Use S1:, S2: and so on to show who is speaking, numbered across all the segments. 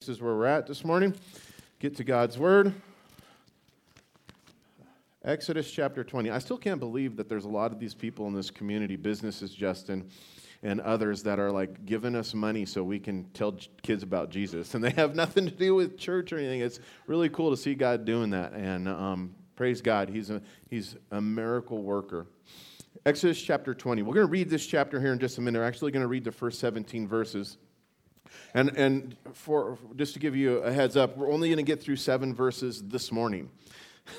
S1: This is where we're at this morning. Get to God's Word. Exodus chapter 20. I still can't believe that there's a lot of these people in this community, businesses, Justin, and others that are like giving us money so we can tell kids about Jesus. And they have nothing to do with church or anything. It's really cool to see God doing that. And um, praise God, he's a, he's a miracle worker. Exodus chapter 20. We're going to read this chapter here in just a minute. We're actually going to read the first 17 verses. And, and for, just to give you a heads up, we're only going to get through seven verses this morning.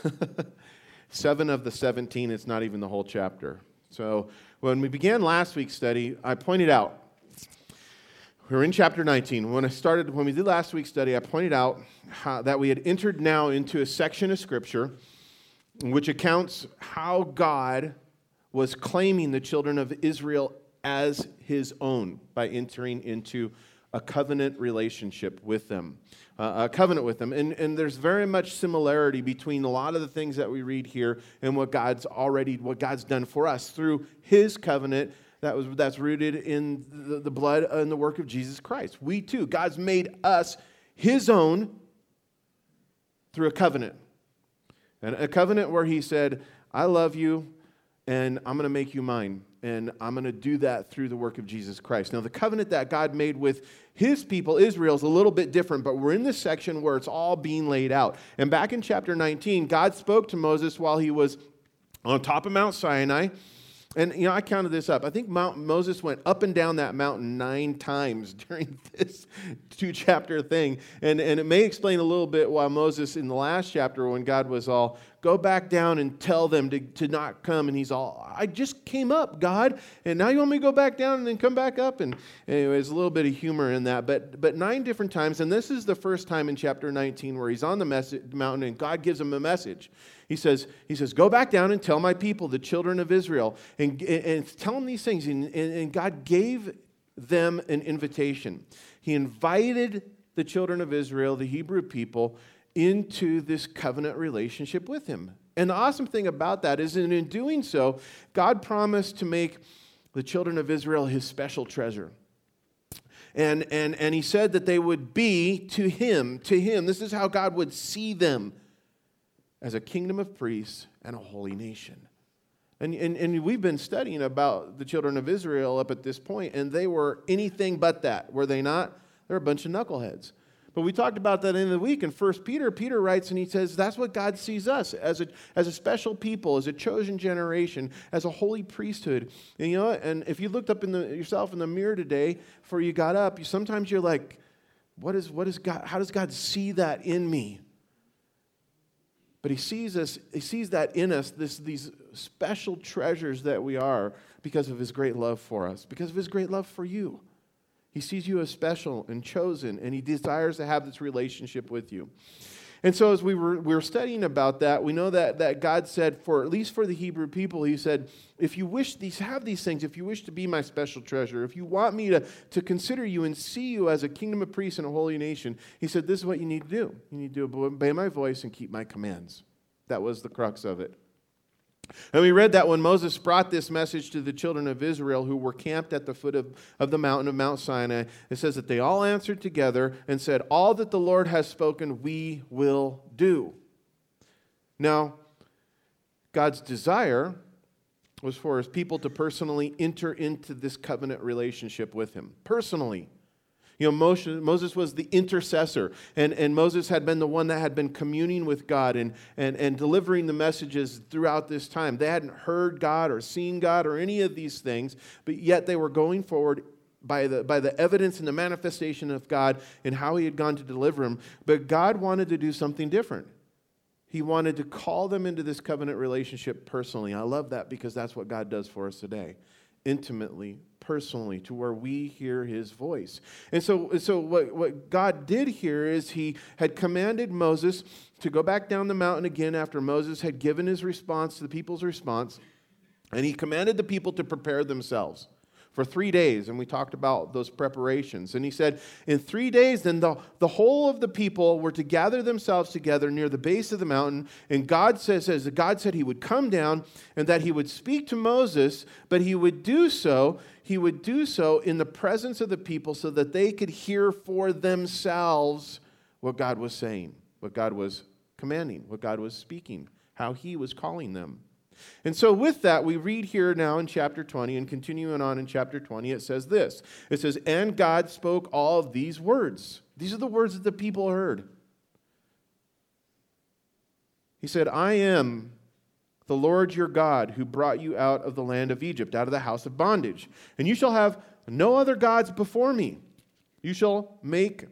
S1: seven of the 17, it's not even the whole chapter. So when we began last week's study, I pointed out, we were in chapter 19. When I started, when we did last week's study, I pointed out how, that we had entered now into a section of Scripture which accounts how God was claiming the children of Israel as his own by entering into a covenant relationship with them, uh, a covenant with them. And, and there's very much similarity between a lot of the things that we read here and what God's already, what God's done for us through his covenant that was, that's rooted in the, the blood and the work of Jesus Christ. We too, God's made us his own through a covenant. And a covenant where he said, I love you and I'm going to make you mine and I'm going to do that through the work of Jesus Christ. Now, the covenant that God made with his people, Israel, is a little bit different, but we're in this section where it's all being laid out. And back in chapter 19, God spoke to Moses while he was on top of Mount Sinai. And you know, I counted this up. I think Mount Moses went up and down that mountain nine times during this two chapter thing. And, and it may explain a little bit why Moses in the last chapter, when God was all, go back down and tell them to, to not come. And he's all, I just came up, God. And now you want me to go back down and then come back up? And there's a little bit of humor in that. But, but nine different times. And this is the first time in chapter 19 where he's on the message, mountain and God gives him a message. He says, he says, Go back down and tell my people, the children of Israel, and, and tell them these things. And, and God gave them an invitation. He invited the children of Israel, the Hebrew people, into this covenant relationship with him. And the awesome thing about that is, that in doing so, God promised to make the children of Israel his special treasure. And, and, and he said that they would be to him, to him. This is how God would see them as a kingdom of priests and a holy nation. And, and, and we've been studying about the children of Israel up at this point, and they were anything but that, were they not? They're a bunch of knuckleheads. But we talked about that in the week in 1 Peter. Peter writes and he says, That's what God sees us as a, as a special people, as a chosen generation, as a holy priesthood. And you know, and if you looked up in the, yourself in the mirror today before you got up, you, sometimes you're like, what is, what is God, how does God see that in me? But he sees us, he sees that in us, this, these special treasures that we are because of his great love for us, because of his great love for you. He sees you as special and chosen, and he desires to have this relationship with you. And so, as we were, we were studying about that, we know that, that God said, for at least for the Hebrew people, He said, if you wish these, have these things, if you wish to be my special treasure, if you want me to, to consider you and see you as a kingdom of priests and a holy nation, He said, this is what you need to do. You need to obey my voice and keep my commands. That was the crux of it. And we read that when Moses brought this message to the children of Israel who were camped at the foot of, of the mountain of Mount Sinai, it says that they all answered together and said, All that the Lord has spoken, we will do. Now, God's desire was for his people to personally enter into this covenant relationship with him. Personally. You know, Moses, was the intercessor, and, and Moses had been the one that had been communing with God and, and, and delivering the messages throughout this time. They hadn't heard God or seen God or any of these things, but yet they were going forward by the, by the evidence and the manifestation of God and how he had gone to deliver them. But God wanted to do something different. He wanted to call them into this covenant relationship personally. I love that because that's what God does for us today intimately, personally to where we hear his voice. And so, so what, what God did here is he had commanded Moses to go back down the mountain again after Moses had given his response to the people's response. And he commanded the people to prepare themselves for three days, and we talked about those preparations. And he said, In three days, then the, the whole of the people were to gather themselves together near the base of the mountain. And God says, as God said he would come down and that he would speak to Moses, but he would do so he would do so in the presence of the people so that they could hear for themselves what God was saying, what God was commanding, what God was speaking, how he was calling them. And so, with that, we read here now in chapter 20 and continuing on in chapter 20, it says this It says, And God spoke all of these words. These are the words that the people heard. He said, I am the Lord your God who brought you out of the land of Egypt, out of the house of bondage. And you shall have no other gods before me. You shall make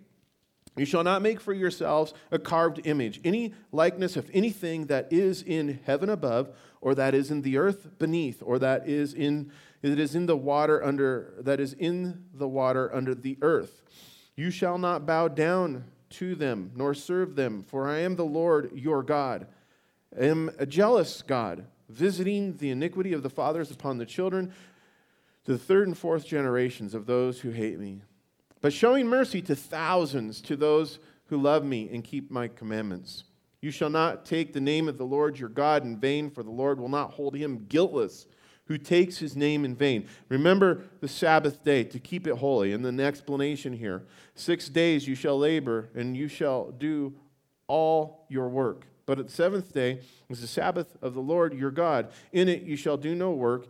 S1: you shall not make for yourselves a carved image, any likeness of anything that is in heaven above, or that is in the earth beneath, or that is in that is in the water under that is in the water under the earth. You shall not bow down to them, nor serve them, for I am the Lord your God. Am a jealous God, visiting the iniquity of the fathers upon the children to the third and fourth generations of those who hate me but showing mercy to thousands, to those who love me and keep my commandments. You shall not take the name of the Lord your God in vain, for the Lord will not hold him guiltless who takes his name in vain. Remember the Sabbath day to keep it holy. And the explanation here six days you shall labor, and you shall do all your work. But the seventh day is the Sabbath of the Lord your God. In it you shall do no work,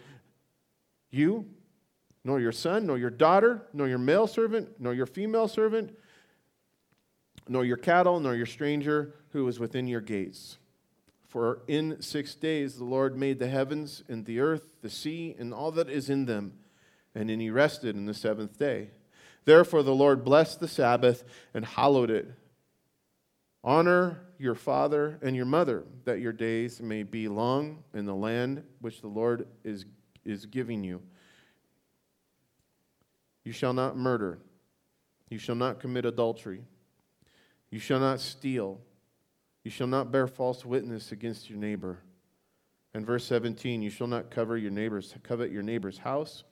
S1: you nor your son, nor your daughter, nor your male servant, nor your female servant, nor your cattle, nor your stranger who is within your gates. For in six days the Lord made the heavens and the earth, the sea, and all that is in them, and then he rested in the seventh day. Therefore the Lord blessed the Sabbath and hallowed it. Honor your father and your mother, that your days may be long in the land which the Lord is, is giving you. You shall not murder. You shall not commit adultery. You shall not steal. You shall not bear false witness against your neighbor. And verse 17, you shall not cover your neighbor's, covet your neighbor's house.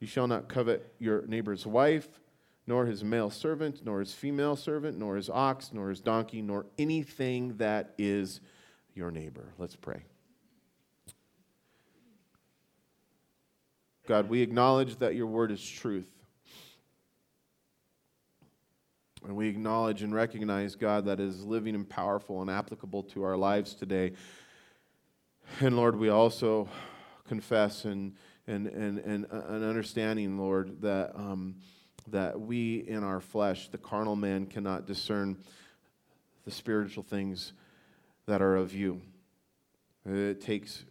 S1: You shall not covet your neighbor's wife, nor his male servant, nor his female servant, nor his ox, nor his donkey, nor anything that is your neighbor. Let's pray. God, we acknowledge that your word is truth. And we acknowledge and recognize, God, that is living and powerful and applicable to our lives today. And Lord, we also confess and, and, and, and an understanding, Lord, that, um, that we in our flesh, the carnal man, cannot discern the spiritual things that are of you. It takes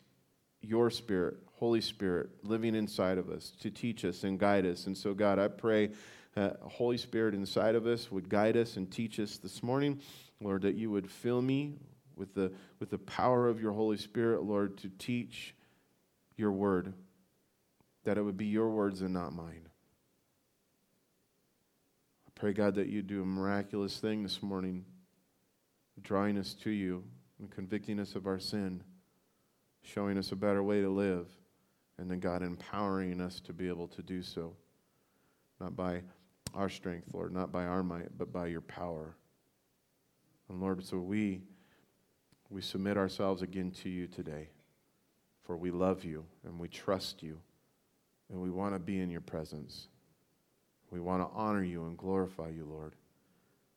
S1: your spirit, Holy Spirit, living inside of us to teach us and guide us. And so, God, I pray uh, Holy Spirit inside of us would guide us and teach us this morning. Lord, that you would fill me with the, with the power of your Holy Spirit, Lord, to teach your word, that it would be your words and not mine. Pray, God, that you do a miraculous thing this morning, drawing us to you and convicting us of our sin, showing us a better way to live, and then, God, empowering us to be able to do so, not by our strength, Lord, not by our might, but by your power. And Lord, so we we submit ourselves again to you today. For we love you and we trust you and we want to be in your presence. We want to honor you and glorify you, Lord.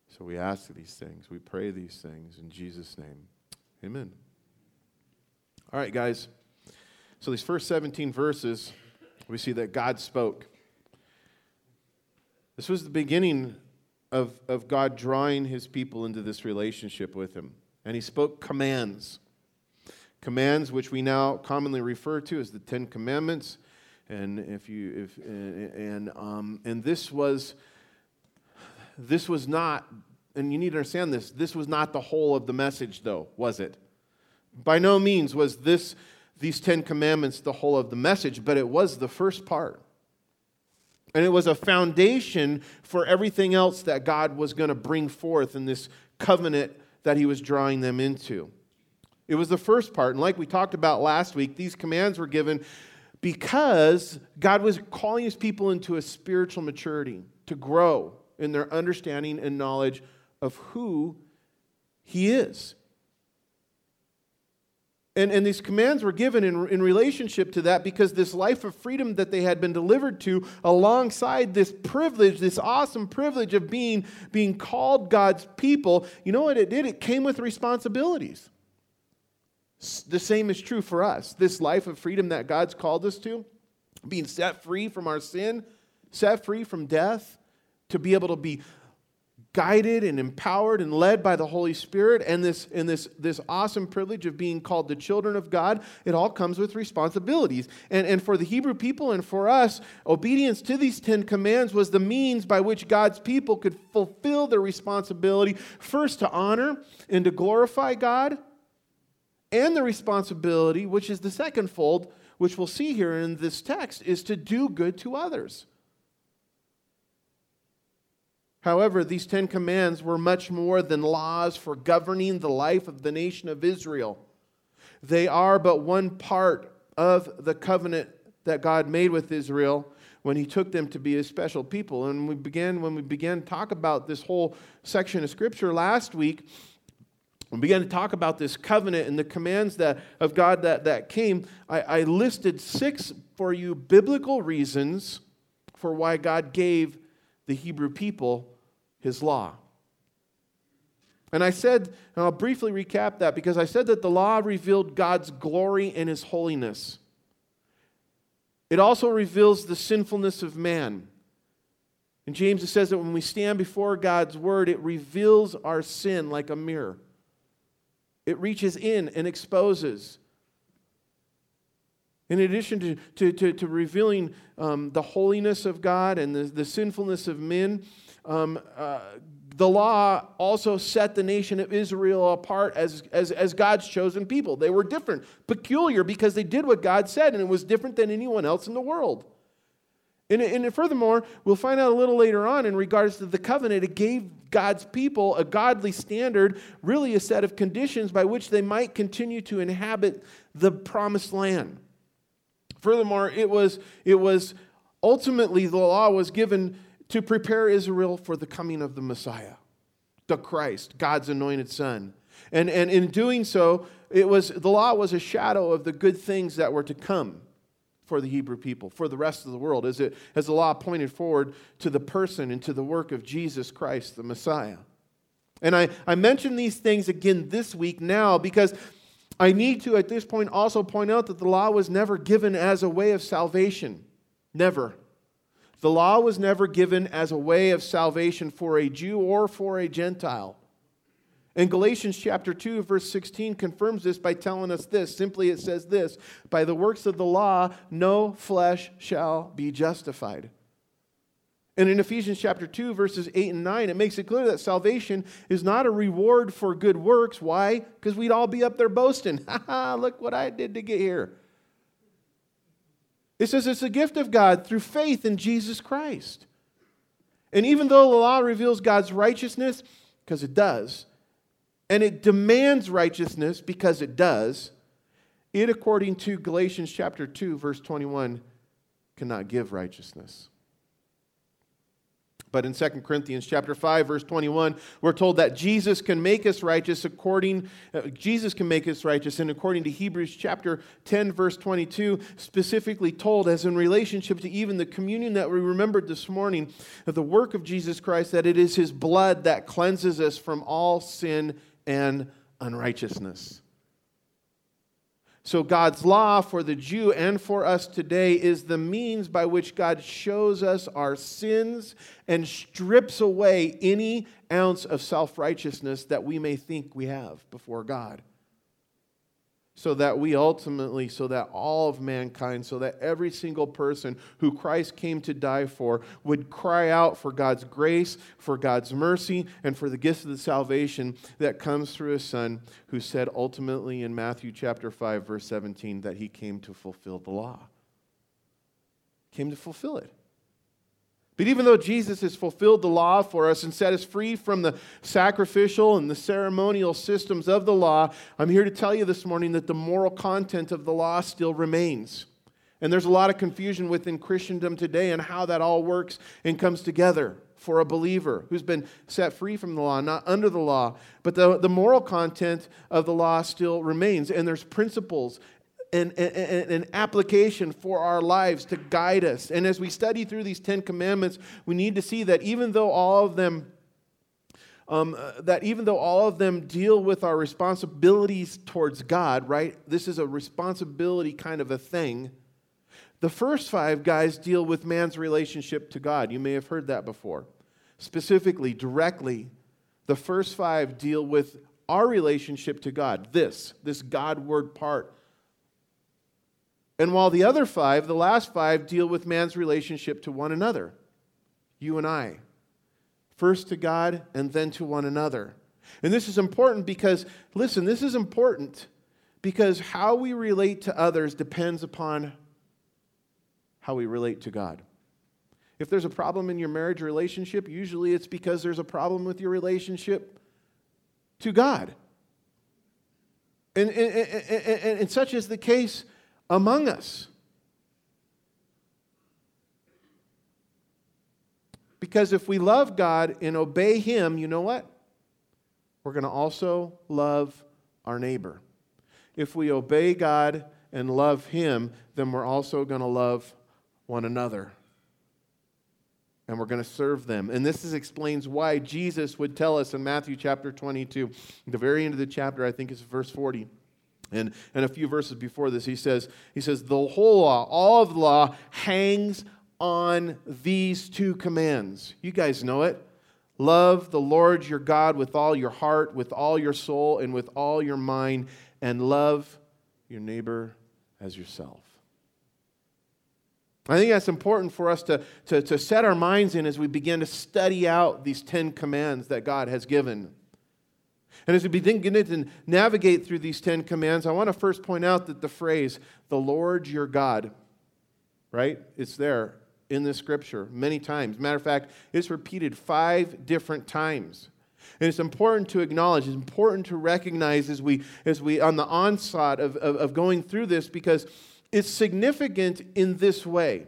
S1: So we ask these things. We pray these things in Jesus' name. Amen. All right, guys. So these first 17 verses, we see that God spoke. This was the beginning of, of God drawing his people into this relationship with him. And he spoke commands. Commands which we now commonly refer to as the Ten Commandments. And if you if and um, and this was this was not, and you need to understand this, this was not the whole of the message, though, was it? By no means was this these Ten Commandments the whole of the message, but it was the first part. And it was a foundation for everything else that God was going to bring forth in this covenant that he was drawing them into. It was the first part. And like we talked about last week, these commands were given because God was calling his people into a spiritual maturity, to grow in their understanding and knowledge of who he is. And, and these commands were given in, in relationship to that because this life of freedom that they had been delivered to, alongside this privilege, this awesome privilege of being, being called God's people, you know what it did? It came with responsibilities. The same is true for us. This life of freedom that God's called us to, being set free from our sin, set free from death, to be able to be guided and empowered and led by the Holy Spirit and this and this this awesome privilege of being called the children of God, it all comes with responsibilities. And, and for the Hebrew people and for us, obedience to these Ten Commands was the means by which God's people could fulfill their responsibility, first to honor and to glorify God, and the responsibility, which is the second fold, which we'll see here in this text, is to do good to others. However, these Ten Commands were much more than laws for governing the life of the nation of Israel. They are but one part of the covenant that God made with Israel when he took them to be his special people. And we began when we began to talk about this whole section of scripture last week, we began to talk about this covenant and the commands that of God that, that came. I, I listed six for you biblical reasons for why God gave the Hebrew people his law. And I said, and I'll briefly recap that because I said that the law revealed God's glory and his holiness. It also reveals the sinfulness of man. And James says that when we stand before God's word, it reveals our sin like a mirror. It reaches in and exposes. In addition to, to, to, to revealing um, the holiness of God and the, the sinfulness of men, um, uh, the law also set the nation of Israel apart as, as, as God's chosen people. They were different, peculiar, because they did what God said, and it was different than anyone else in the world. And, and furthermore, we'll find out a little later on in regards to the covenant, it gave God's people a godly standard, really a set of conditions by which they might continue to inhabit the promised land. Furthermore, it was, it was ultimately the law was given to prepare Israel for the coming of the Messiah, the Christ, God's anointed Son. And, and in doing so, it was, the law was a shadow of the good things that were to come for the Hebrew people, for the rest of the world, as, it, as the law pointed forward to the person and to the work of Jesus Christ, the Messiah. And I, I mention these things again this week now because I need to, at this point, also point out that the law was never given as a way of salvation. Never. The law was never given as a way of salvation for a Jew or for a Gentile. And Galatians chapter 2, verse 16 confirms this by telling us this. Simply, it says this By the works of the law, no flesh shall be justified. And in Ephesians chapter 2, verses 8 and 9, it makes it clear that salvation is not a reward for good works. Why? Because we'd all be up there boasting. Ha ha, look what I did to get here. It says it's a gift of God through faith in Jesus Christ. And even though the law reveals God's righteousness, because it does, and it demands righteousness because it does, it, according to Galatians chapter 2, verse 21, cannot give righteousness. But in 2 Corinthians chapter 5 verse 21, we're told that Jesus can make us righteous according uh, Jesus can make us righteous and according to Hebrews chapter 10 verse 22 specifically told as in relationship to even the communion that we remembered this morning of the work of Jesus Christ that it is his blood that cleanses us from all sin and unrighteousness. So, God's law for the Jew and for us today is the means by which God shows us our sins and strips away any ounce of self righteousness that we may think we have before God so that we ultimately, so that all of mankind, so that every single person who Christ came to die for would cry out for God's grace, for God's mercy, and for the gifts of the salvation that comes through his Son, who said ultimately in Matthew chapter 5, verse 17, that he came to fulfill the law. Came to fulfill it. But even though Jesus has fulfilled the law for us and set us free from the sacrificial and the ceremonial systems of the law, I'm here to tell you this morning that the moral content of the law still remains. And there's a lot of confusion within Christendom today on how that all works and comes together. for a believer who's been set free from the law, not under the law. But the, the moral content of the law still remains, and there's principles and, and, and, application for our lives to guide us. And as we study through these Ten Commandments, we need to see that even though all of them um, uh, that even though all of them deal with our responsibilities towards God, right? This is a responsibility kind of a thing. The first five guys deal with man's relationship to God. You may have heard that before. Specifically, directly, the first five deal with our relationship to God. This, this God word part and while the other five, the last five, deal with man's relationship to one another, you and I. First to God and then to one another. And this is important because, listen, this is important because how we relate to others depends upon how we relate to God. If there's a problem in your marriage relationship, usually it's because there's a problem with your relationship to God. And, and, and, and, such is the case among us. Because if we love God and obey Him, you know what? We're going to also love our neighbor. If we obey God and love Him, then we're also going to love one another. And we're going to serve them. And this is, explains why Jesus would tell us in Matthew chapter 22, the very end of the chapter, I think it's verse 40. And, and a few verses before this, he says, he says, the whole law, all of the law hangs on these two commands. You guys know it. Love the Lord your God with all your heart, with all your soul, and with all your mind, and love your neighbor as yourself. I think that's important for us to, to, to set our minds in as we begin to study out these Ten Commands that God has given. And as we begin to navigate through these Ten Commands, I want to first point out that the phrase, the Lord your God, right? It's there in the scripture many times. Matter of fact, it's repeated five different times. And it's important to acknowledge, it's important to recognize as we, as we on the onslaught of, of, of going through this because it's significant in this way.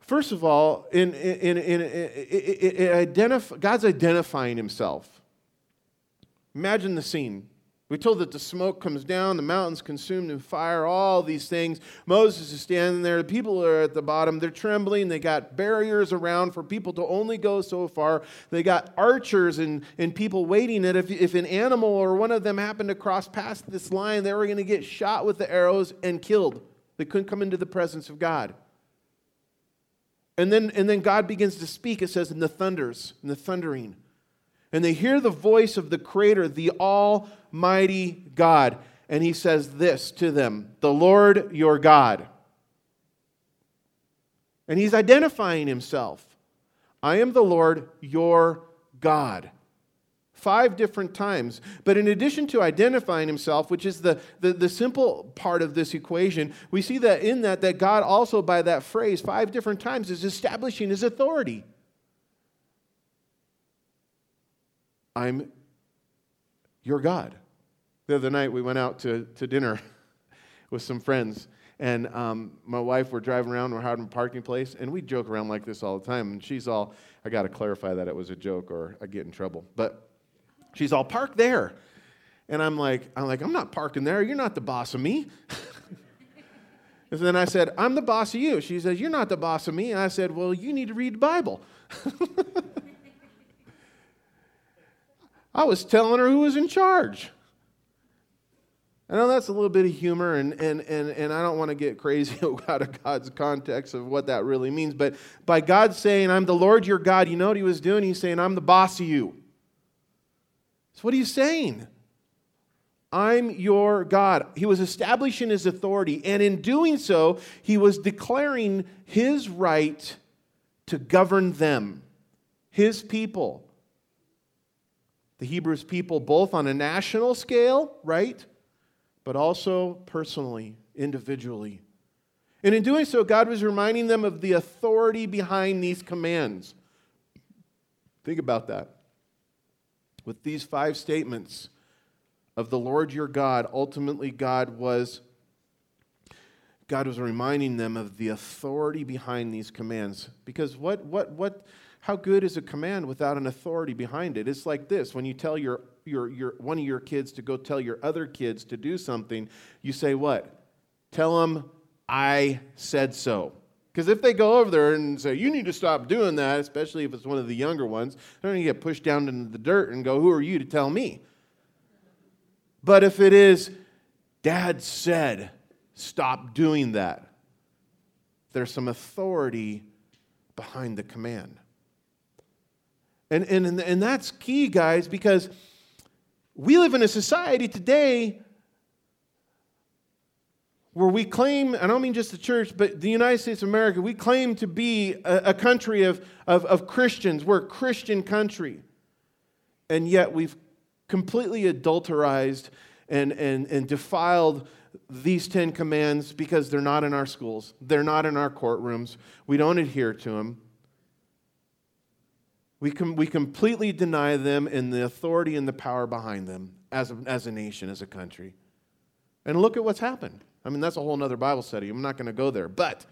S1: First of all, in, in, in, in, identif- God's identifying himself. Imagine the scene. We're told that the smoke comes down, the mountain's consumed in fire, all these things. Moses is standing there. The people are at the bottom. They're trembling. They got barriers around for people to only go so far. They got archers and, and people waiting that if, if an animal or one of them happened to cross past this line, they were going to get shot with the arrows and killed. They couldn't come into the presence of God. And then, and then God begins to speak, it says, in the thunders, in the thundering and they hear the voice of the Creator, the Almighty God. And he says this to them The Lord your God. And he's identifying himself I am the Lord your God. Five different times. But in addition to identifying himself, which is the, the, the, simple part of this equation, we see that in that, that God also, by that phrase, five different times, is establishing his authority. I'm your God. The other night we went out to, to dinner with some friends, and um, my wife, we're driving around, we're having a parking place, and we joke around like this all the time. And she's all, I got to clarify that it was a joke or I get in trouble. But she's all, park there. And I'm like, I'm like, I'm not parking there. You're not the boss of me. and then I said, I'm the boss of you. She says, You're not the boss of me. And I said, Well, you need to read the Bible. I was telling her who was in charge. I know that's a little bit of humor, and, and, and, and I don't want to get crazy out of God's context of what that really means, but by God saying, I'm the Lord your God, you know what he was doing? He's saying, I'm the boss of you. So, what he's saying. I'm your God. He was establishing his authority, and in doing so, he was declaring his right to govern them, his people the Hebrews people both on a national scale, right? But also personally, individually. And in doing so, God was reminding them of the authority behind these commands. Think about that. With these five statements of the Lord your God, ultimately God was God was reminding them of the authority behind these commands. Because what what what How good is a command without an authority behind it? It's like this when you tell your, your, your, one of your kids to go tell your other kids to do something, you say, What? Tell them, I said so. Because if they go over there and say, you need to stop doing that, especially if it's one of the younger ones, they're going to get pushed down into the dirt and go, who are you to tell me? But if it is, dad said, stop doing that, there's some authority behind the command. And, and, and that's key, guys, because we live in a society today where we claim, I don't mean just the church, but the United States of America, we claim to be a, a country of, of, of Christians. We're a Christian country. And yet we've completely adulterized and, and, and defiled these Ten Commands because they're not in our schools, they're not in our courtrooms, we don't adhere to them. We, com- we completely deny them and the authority and the power behind them as a, as a nation, as a country. And look at what's happened. I mean, that's a whole other Bible study. I'm not going to go there. But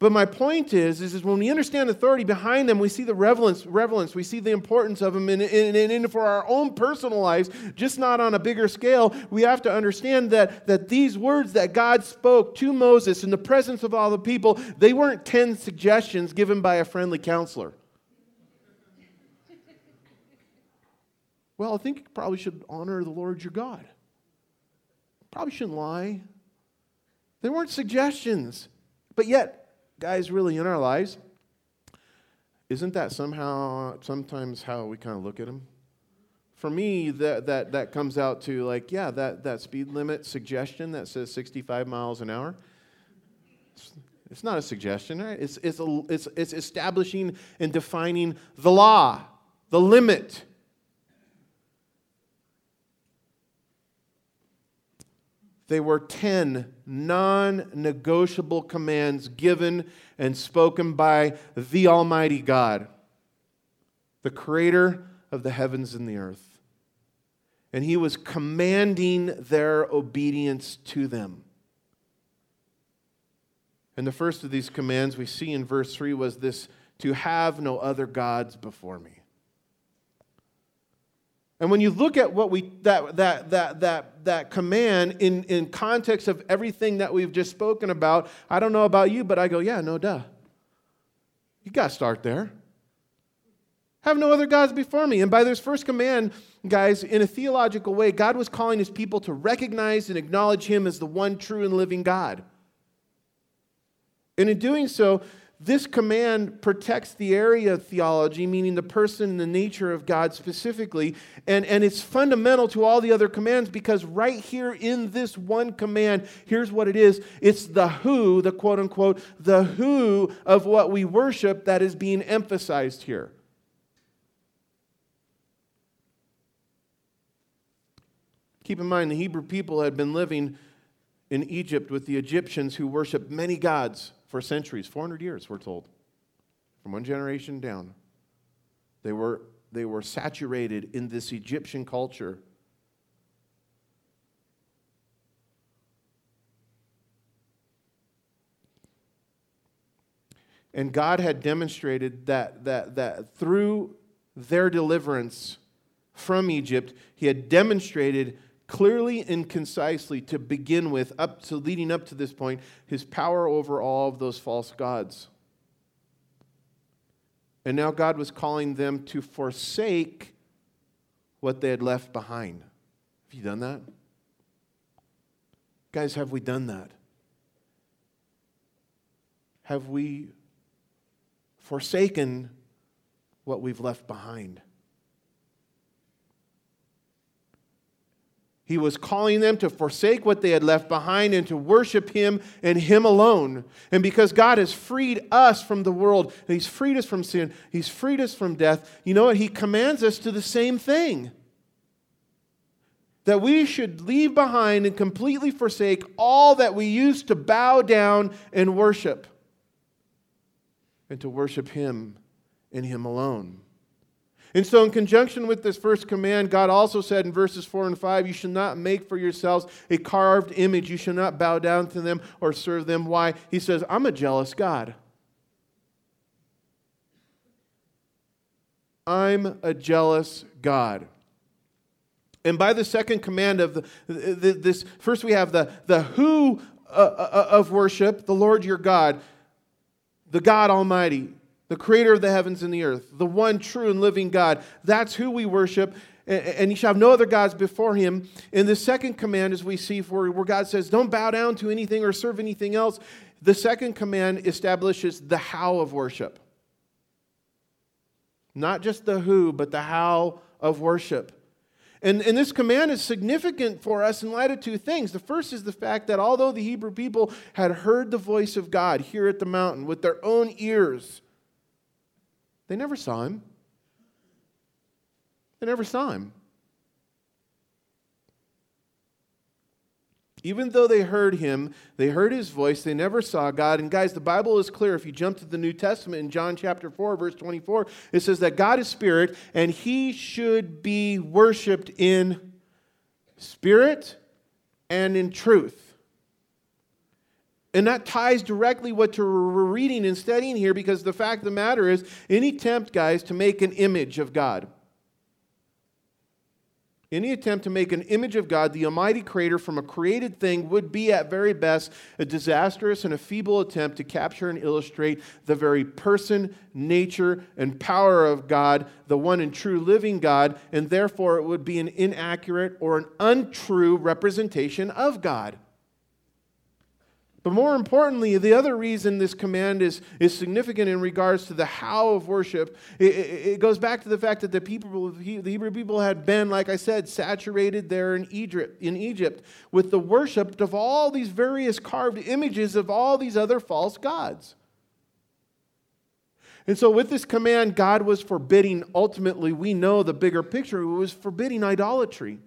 S1: but my point is, is, is when we understand authority behind them, we see the relevance, relevance we see the importance of them, and, and, and for our own personal lives, just not on a bigger scale, we have to understand that, that these words that God spoke to Moses in the presence of all the people, they weren't 10 suggestions given by a friendly counselor. well, I think you probably should honor the Lord your God. Probably shouldn't lie. They weren't suggestions. But yet, guys, really in our lives, isn't that somehow, sometimes how we kind of look at them? For me, that, that, that comes out to like, yeah, that, that speed limit suggestion that says 65 miles an hour. It's, it's not a suggestion, right? It's, it's, a, it's, it's establishing and defining the law, the limit. They were 10 non negotiable commands given and spoken by the Almighty God, the creator of the heavens and the earth. And he was commanding their obedience to them. And the first of these commands we see in verse 3 was this to have no other gods before me. And when you look at what we that that that that that command in, in context of everything that we've just spoken about, I don't know about you, but I go, yeah, no duh. You gotta start there. Have no other gods before me. And by this first command, guys, in a theological way, God was calling his people to recognize and acknowledge him as the one true and living God. And in doing so, this command protects the area of theology, meaning the person and the nature of God specifically. And, and it's fundamental to all the other commands because right here in this one command, here's what it is it's the who, the quote unquote, the who of what we worship that is being emphasized here. Keep in mind, the Hebrew people had been living in Egypt with the Egyptians who worshiped many gods for centuries 400 years, we're told, from one generation down. They were, they were saturated in this Egyptian culture. And God had demonstrated that, that, that through their deliverance from Egypt, He had demonstrated clearly and concisely to begin with, up to leading up to this point, his power over all of those false gods. And now God was calling them to forsake what they had left behind. Have you done that? Guys, have we done that? Have we forsaken what we've left behind? He was calling them to forsake what they had left behind and to worship Him and Him alone. And because God has freed us from the world, He's freed us from sin, He's freed us from death, you know what? He commands us to the same thing that we should leave behind and completely forsake all that we used to bow down and worship, and to worship Him and Him alone. And so, in conjunction with this first command, God also said in verses 4 and 5, You shall not make for yourselves a carved image. You shall not bow down to them or serve them. Why? He says, I'm a jealous God. I'm a jealous God. And by the second command of the, this, first we have the, the who uh, uh, of worship, the Lord your God, the God Almighty, the creator of the heavens and the earth, the one true and living God. That's who we worship. And you shall have no other gods before him. In the second command, as we see, for where God says, Don't bow down to anything or serve anything else, the second command establishes the how of worship. Not just the who, but the how of worship. And, and this command is significant for us in light of two things. The first is the fact that although the Hebrew people had heard the voice of God here at the mountain with their own ears, they never saw him. They never saw him. Even though they heard him, they heard his voice, they never saw God. And guys, the Bible is clear. If you jump to the New Testament in John chapter 4, verse 24, it says that God is spirit and he should be worshiped in spirit and in truth. And that ties directly what we're reading and studying here because the fact of the matter is, any attempt, guys, to make an image of God any attempt to make an image of God, the Almighty Creator, from a created thing would be at very best a disastrous and a feeble attempt to capture and illustrate the very person, nature, and power of God, the one and true living God, and therefore it would be an inaccurate or an untrue representation of God. But more importantly, the other reason this command is, is significant in regards to the how of worship, it, it, it goes back to the fact that the people, the Hebrew people had been, like I said, saturated there in Egypt, in Egypt with the worship of all these various carved images of all these other false gods. And so, with this command, God was forbidding, ultimately, we know the bigger picture, it was forbidding idolatry.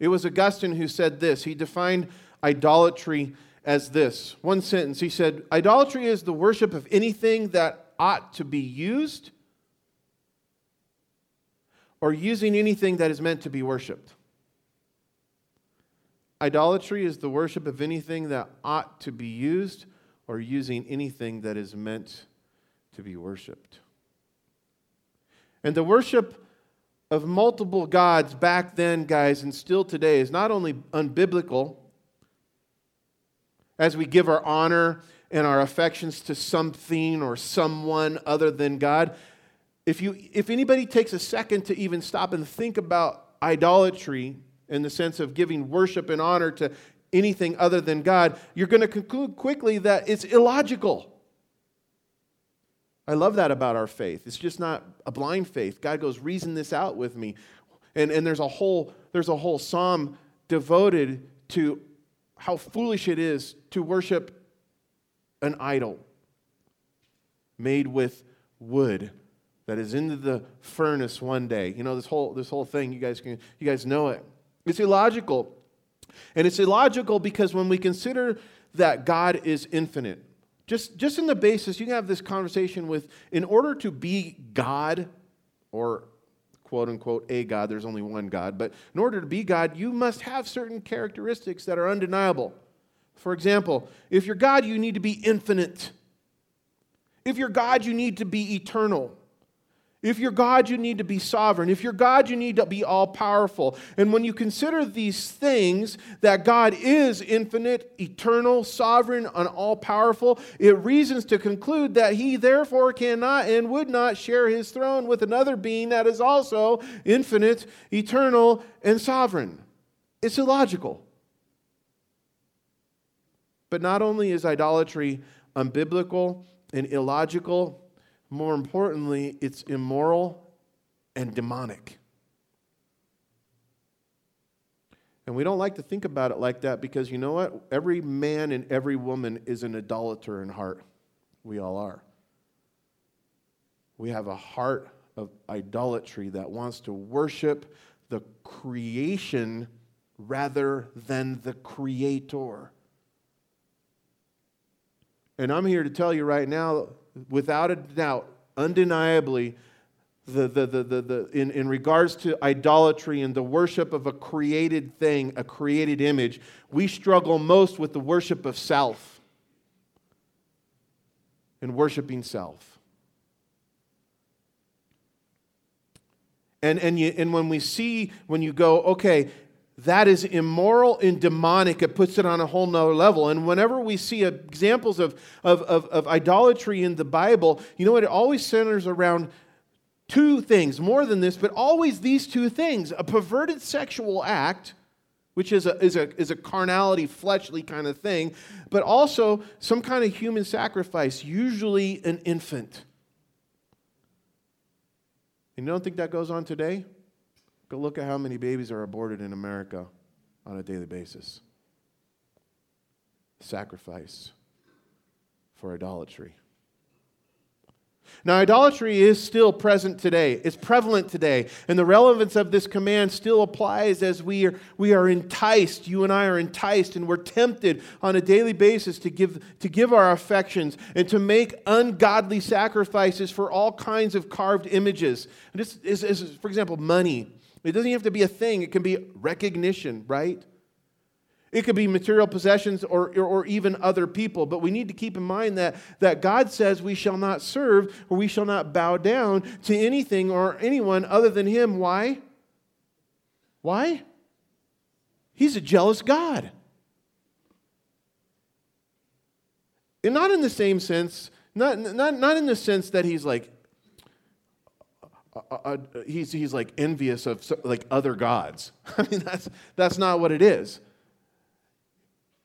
S1: It was Augustine who said this. He defined idolatry as this one sentence. He said, Idolatry is the worship of anything that ought to be used or using anything that is meant to be worshiped. Idolatry is the worship of anything that ought to be used or using anything that is meant to be worshiped. And the worship of multiple gods back then, guys, and still today is not only unbiblical as we give our honor and our affections to something or someone other than God. If, you, if anybody takes a second to even stop and think about idolatry in the sense of giving worship and honor to anything other than God, you're going to conclude quickly that it's illogical. I love that about our faith. It's just not a blind faith. God goes, reason this out with me. And, and there's, a whole, there's a whole psalm devoted to how foolish it is to worship an idol made with wood that is into the furnace one day. You know, this whole, this whole thing, you guys, can, you guys know it. It's illogical. And it's illogical because when we consider that God is infinite, just, just in the basis, you can have this conversation with, in order to be God, or quote unquote a God, there's only one God, but in order to be God, you must have certain characteristics that are undeniable. For example, if you're God, you need to be infinite. If you're God, you need to be eternal. If you're God, you need to be sovereign. If you're God, you need to be all powerful. And when you consider these things, that God is infinite, eternal, sovereign, and all powerful, it reasons to conclude that he therefore cannot and would not share his throne with another being that is also infinite, eternal, and sovereign. It's illogical. But not only is idolatry unbiblical and illogical, more importantly, it's immoral and demonic. And we don't like to think about it like that because you know what? Every man and every woman is an idolater in heart. We all are. We have a heart of idolatry that wants to worship the creation rather than the creator. And I'm here to tell you right now without a doubt, undeniably, the, the, the, the, the, in, in regards to idolatry and the worship of a created thing, a created image, we struggle most with the worship of self and worshiping self. And, and, you, and when we see, when you go, okay, that is immoral and demonic, it puts it on a whole nother level. And whenever we see examples of, of, of, of idolatry in the Bible, you know what? It always centers around two things, more than this, but always these two things a perverted sexual act, which is a, is a, is a carnality, fleshly kind of thing, but also some kind of human sacrifice, usually an infant. And you don't think that goes on today? Go look at how many babies are aborted in America on a daily basis. Sacrifice for idolatry. Now, idolatry is still present today. It's prevalent today. And the relevance of this command still applies as we are, we are enticed. You and I are enticed, and we're tempted on a daily basis to give, to give our affections and to make ungodly sacrifices for all kinds of carved images. This is, is, for example, money. It doesn't have to be a thing, it can be recognition, right? It could be material possessions or, or, or, even other people, but we need to keep in mind that, that God says we shall not serve or we shall not bow down to anything or anyone other than Him. Why? Why? He's a jealous God. And not in the same sense, not, not, not in the sense that He's like, uh, he's, he's like envious of like other gods. I mean, that's, that's not what it is.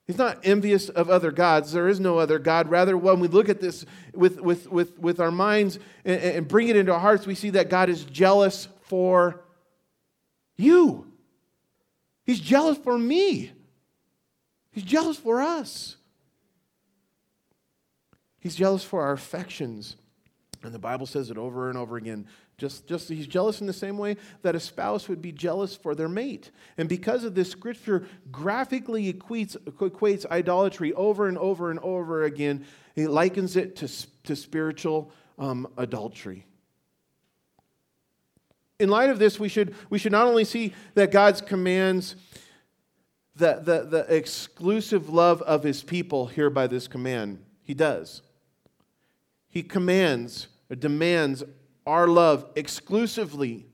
S1: He's not envious of other gods. There is no other God. Rather, when we look at this with, with, with, with our minds and, and bring it into our hearts, we see that God is jealous for you. He's jealous for me. He's jealous for us. He's jealous for our affections. And the Bible says it over and over again. Just, just he's jealous in the same way that a spouse would be jealous for their mate. And because of this, scripture graphically equates, equates idolatry over and over and over again. He likens it to, to spiritual um, adultery. In light of this, we should, we should not only see that God's commands the, the, the exclusive love of his people here by this command, he does. He commands or demands our love exclusively.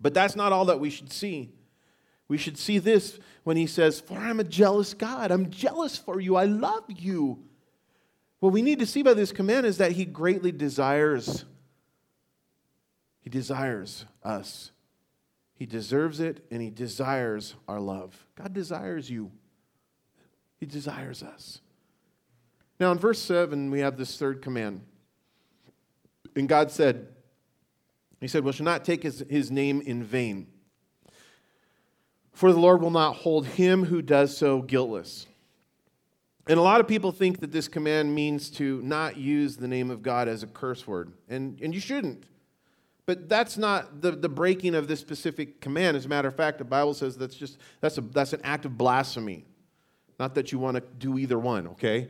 S1: But that's not all that we should see. We should see this when he says, For I'm a jealous God. I'm jealous for you. I love you. What we need to see by this command is that he greatly desires. He desires us. He deserves it and he desires our love. God desires you. He desires us. Now, in verse 7, we have this third command. And God said, He said, We shall not take his, his name in vain. For the Lord will not hold him who does so guiltless. And a lot of people think that this command means to not use the name of God as a curse word. And, and you shouldn't. But that's not the, the breaking of this specific command. As a matter of fact, the Bible says that's just that's a that's an act of blasphemy. Not that you want to do either one, okay?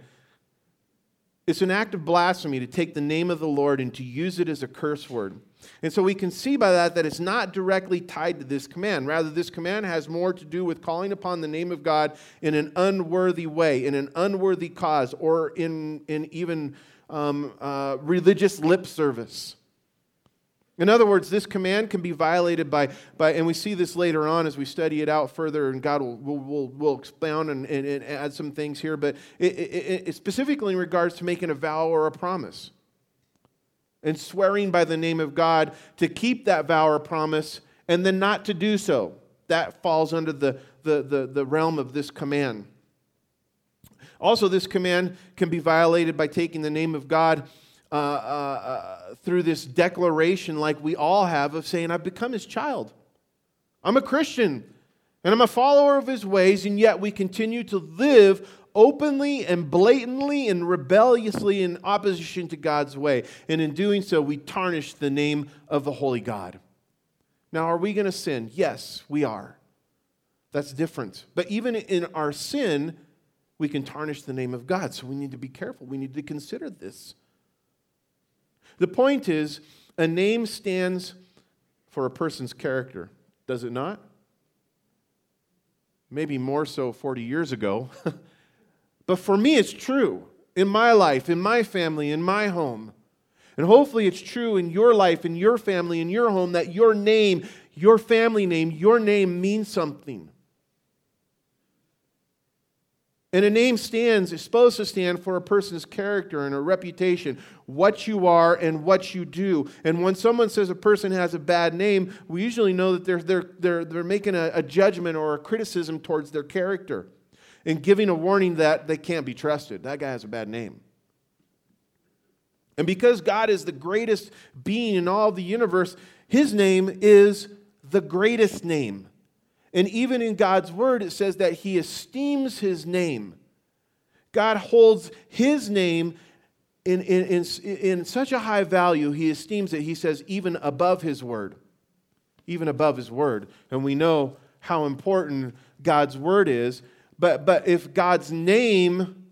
S1: It's an act of blasphemy to take the name of the Lord and to use it as a curse word. And so we can see by that that it's not directly tied to this command. Rather, this command has more to do with calling upon the name of God in an unworthy way, in an unworthy cause, or in, in even um, uh, religious lip service. In other words, this command can be violated by, by, and we see this later on as we study it out further, and God will, will, will, will expound and, and, and, add some things here, but it, it, it specifically in regards to making a vow or a promise and swearing by the name of God to keep that vow or promise and then not to do so. That falls under the, the, the, the realm of this command. Also, this command can be violated by taking the name of God uh, uh, uh, through this declaration, like we all have, of saying, I've become his child. I'm a Christian and I'm a follower of his ways, and yet we continue to live openly and blatantly and rebelliously in opposition to God's way. And in doing so, we tarnish the name of the Holy God. Now, are we going to sin? Yes, we are. That's different. But even in our sin, we can tarnish the name of God. So we need to be careful. We need to consider this. The point is, a name stands for a person's character, does it not? Maybe more so 40 years ago. but for me, it's true. In my life, in my family, in my home. And hopefully it's true in your life, in your family, in your home, that your name, your family name, your name means something. And a name stands, is supposed to stand for a person's character and a reputation, what you are and what you do. And when someone says a person has a bad name, we usually know that they're, they're, they're, they're making a, a judgment or a criticism towards their character and giving a warning that they can't be trusted. That guy has a bad name. And because God is the greatest being in all the universe, his name is the greatest name. And even in God's word, it says that he esteems his name. God holds his name in, in, in, in, such a high value, he esteems it, he says, even above his word. Even above his word. And we know how important God's word is. But, but if God's name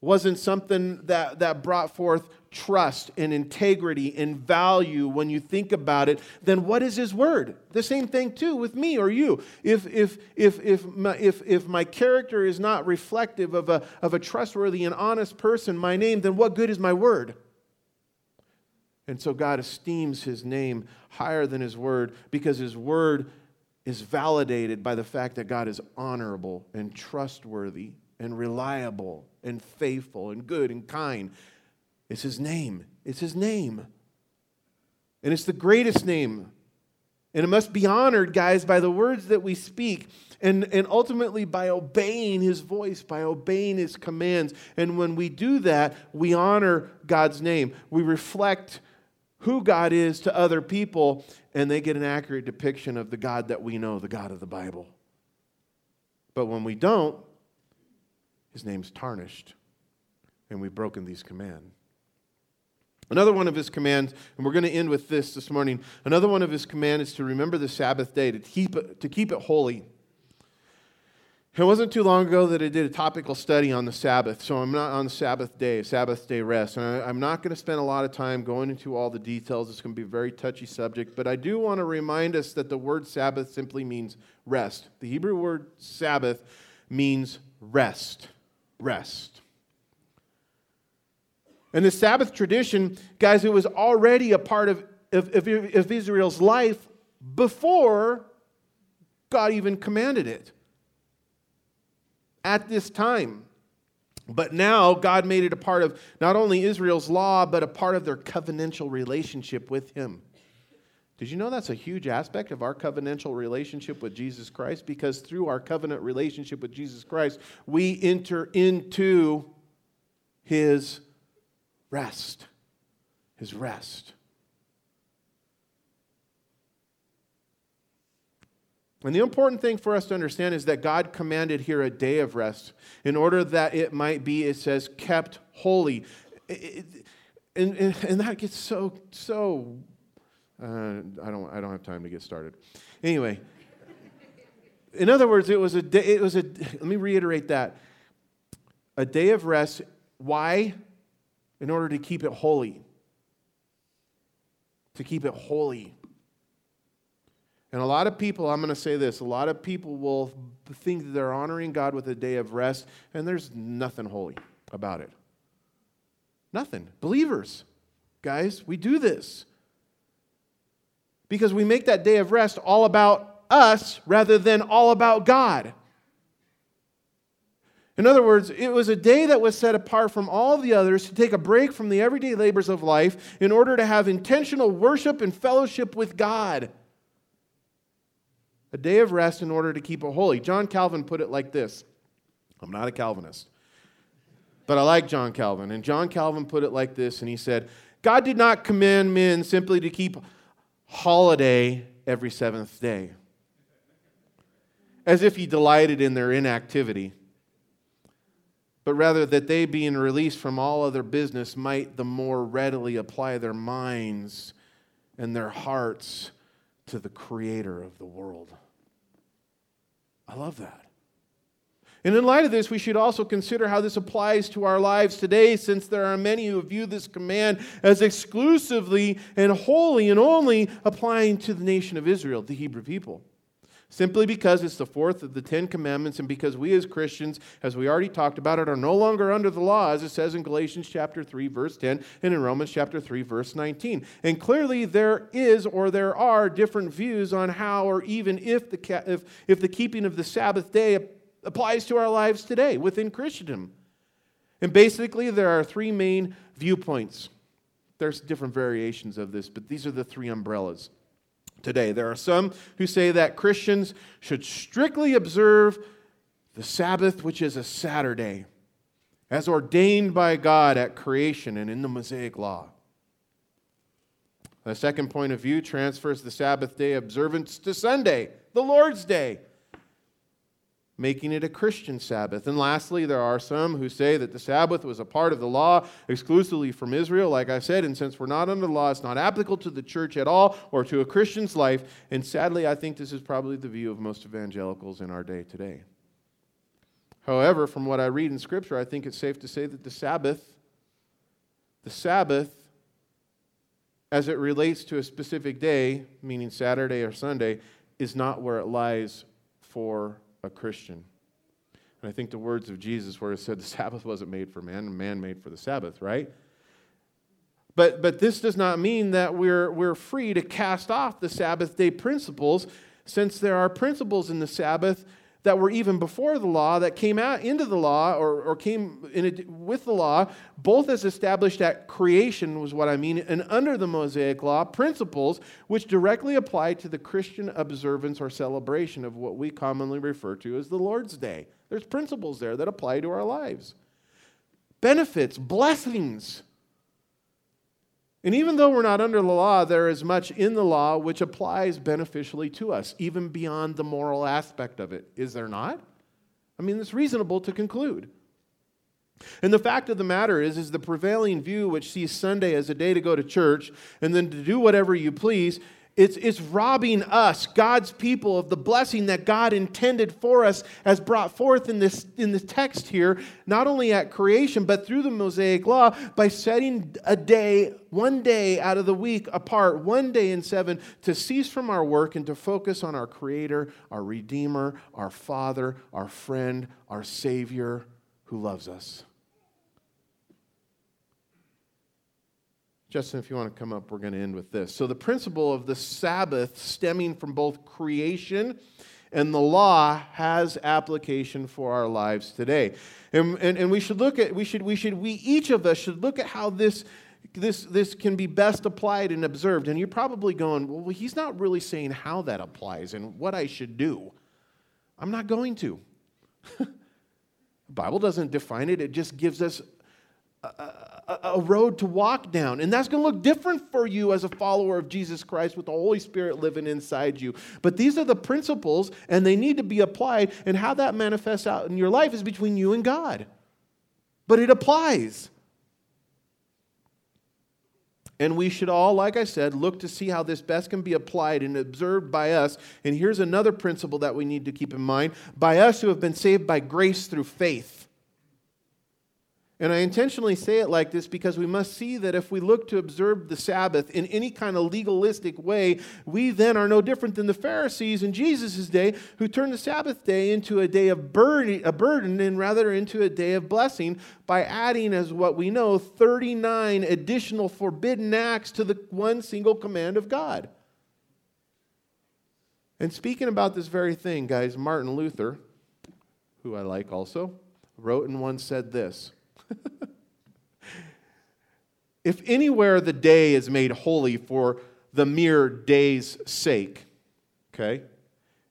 S1: wasn't something that, that brought forth trust and integrity and value when you think about it, then what is his word? The same thing too with me or you. If if if if my, if, if my character is not reflective of a, of a trustworthy and honest person, my name, then what good is my word? And so God esteems his name higher than his word because his word is validated by the fact that God is honorable and trustworthy and reliable and faithful and good and kind. It's his name. It's his name. And it's the greatest name. And it must be honored, guys, by the words that we speak and, and ultimately by obeying his voice, by obeying his commands. And when we do that, we honor God's name. We reflect who God is to other people, and they get an accurate depiction of the God that we know, the God of the Bible. But when we don't, his name's tarnished, and we've broken these commands. Another one of his commands, and we're going to end with this this morning. Another one of his commands is to remember the Sabbath day, to keep it, to keep it holy. It wasn't too long ago that I did a topical study on the Sabbath, so I'm not on Sabbath day, Sabbath day rest. And I, am not going to spend a lot of time going into all the details. It's going to be a very touchy subject, but I do want to remind us that the word Sabbath simply means rest. The Hebrew word Sabbath means rest. Rest. And the Sabbath tradition, guys, it was already a part of, of, of Israel's life before God even commanded it at this time. But now God made it a part of not only Israel's law, but a part of their covenantal relationship with Him. Did you know that's a huge aspect of our covenantal relationship with Jesus Christ? Because through our covenant relationship with Jesus Christ, we enter into His rest. His rest. And the important thing for us to understand is that God commanded here a day of rest in order that it might be, it says, kept holy. It, and, and, and, that gets so, so, uh, I, don't, I don't have time to get started. Anyway, in other words, it was a day, it was a, let me reiterate that. A day of rest. Why? In order to keep it holy. To keep it holy. And a lot of people, I'm going to say this, a lot of people will think that they're honoring God with a day of rest, and there's nothing holy about it. Nothing. Believers, guys, we do this. Because we make that day of rest all about us rather than all about God. In other words, it was a day that was set apart from all the others to take a break from the everyday labors of life in order to have intentional worship and fellowship with God. A day of rest in order to keep it holy. John Calvin put it like this I'm not a Calvinist, but I like John Calvin. And John Calvin put it like this, and he said, God did not command men simply to keep holiday every seventh day, as if he delighted in their inactivity but rather that they, being released from all other business, might the more readily apply their minds and their hearts to the Creator of the world. I love that. And in light of this, we should also consider how this applies to our lives today, since there are many who view this command as exclusively and wholly and only applying to the nation of Israel, the Hebrew people. Simply because it's the fourth of the Ten Commandments, and because we as Christians, as we already talked about it, are no longer under the law, as it says in Galatians chapter 3, verse 10, and in Romans chapter 3, verse 19. And clearly there is or there are different views on how or even if the, if, if the keeping of the Sabbath day applies to our lives today within Christendom. And basically, there are three main viewpoints. There's different variations of this, but these are the three umbrellas today. There are some who say that Christians should strictly observe the Sabbath, which is a Saturday, as ordained by God at creation and in the Mosaic Law. The second point of view transfers the Sabbath day observance to Sunday, the Lord's Day, making it a Christian Sabbath. And lastly, there are some who say that the Sabbath was a part of the law exclusively from Israel, like I said, and since we're not under the law, it's not applicable to the church at all or to a Christian's life. And sadly, I think this is probably the view of most evangelicals in our day today. However, from what I read in Scripture, I think it's safe to say that the Sabbath, the Sabbath, as it relates to a specific day, meaning Saturday or Sunday, is not where it lies for a Christian. And I think the words of Jesus, where it said the Sabbath wasn't made for man, man made for the Sabbath, right? But, but this does not mean that we're, we're free to cast off the Sabbath day principles, since there are principles in the Sabbath that were even before the law, that came out into the law or, or came in with the law, both as established at creation, was what I mean, and under the Mosaic law, principles which directly apply to the Christian observance or celebration of what we commonly refer to as the Lord's Day. There's principles there that apply to our lives. Benefits, blessings and even though we're not under the law, there is much in the law which applies beneficially to us, even beyond the moral aspect of it. Is there not? I mean, it's reasonable to conclude. And the fact of the matter is, is the prevailing view which sees Sunday as a day to go to church and then to do whatever you please it's, it's robbing us, God's people, of the blessing that God intended for us as brought forth in this, in this text here, not only at creation, but through the Mosaic law by setting a day, one day out of the week apart, one day in seven, to cease from our work and to focus on our Creator, our Redeemer, our Father, our friend, our Savior who loves us. Justin, if you want to come up, we're going to end with this. So, the principle of the Sabbath stemming from both creation and the law has application for our lives today. And, and, and we should look at, we should, we should, we each of us should look at how this, this, this can be best applied and observed. And you're probably going, well, he's not really saying how that applies and what I should do. I'm not going to. the Bible doesn't define it, it just gives us a, a, road to walk down. And that's going to look different for you as a follower of Jesus Christ with the Holy Spirit living inside you. But these are the principles, and they need to be applied. And how that manifests out in your life is between you and God. But it applies. And we should all, like I said, look to see how this best can be applied and observed by us. And here's another principle that we need to keep in mind by us who have been saved by grace through faith. And I intentionally say it like this because we must see that if we look to observe the Sabbath in any kind of legalistic way, we then are no different than the Pharisees in Jesus' day who turned the Sabbath day into a day of burden, a burden and rather into a day of blessing by adding, as what we know, 39 additional forbidden acts to the one single command of God. And speaking about this very thing, guys, Martin Luther, who I like also, wrote and once said this. if anywhere the day is made holy for the mere day's sake, okay?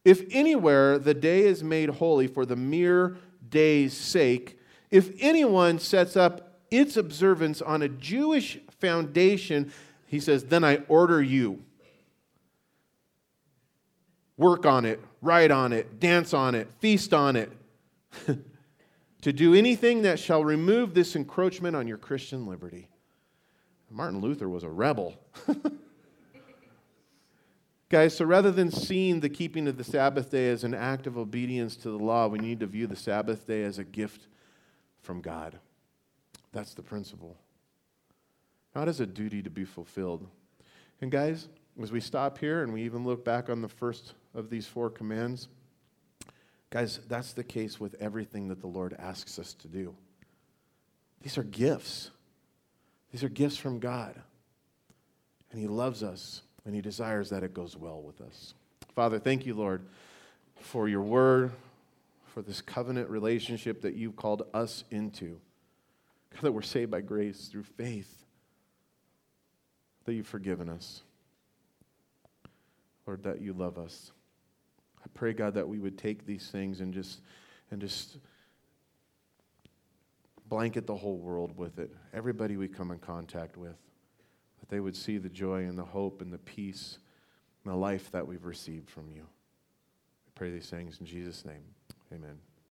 S1: If anywhere the day is made holy for the mere day's sake, if anyone sets up its observance on a Jewish foundation, he says, then I order you. Work on it, write on it, dance on it, feast on it. to do anything that shall remove this encroachment on your Christian liberty. Martin Luther was a rebel. Guys, so rather than seeing the keeping of the Sabbath day as an act of obedience to the law, we need to view the Sabbath day as a gift from God. That's the principle. Not as a duty to be fulfilled. And guys, as we stop here and we even look back on the first of these four commands, guys, that's the case with everything that the Lord asks us to do. These are gifts. These are gifts from God. And He loves us, and He desires that it goes well with us. Father, thank you, Lord, for your word, for this covenant relationship that you've called us into. God, that we're saved by grace through faith, that you've forgiven us. Lord, that you love us. Pray, God, that we would take these things and just and just blanket the whole world with it. Everybody we come in contact with, that they would see the joy and the hope and the peace and the life that we've received from you. We pray these things in Jesus' name. Amen.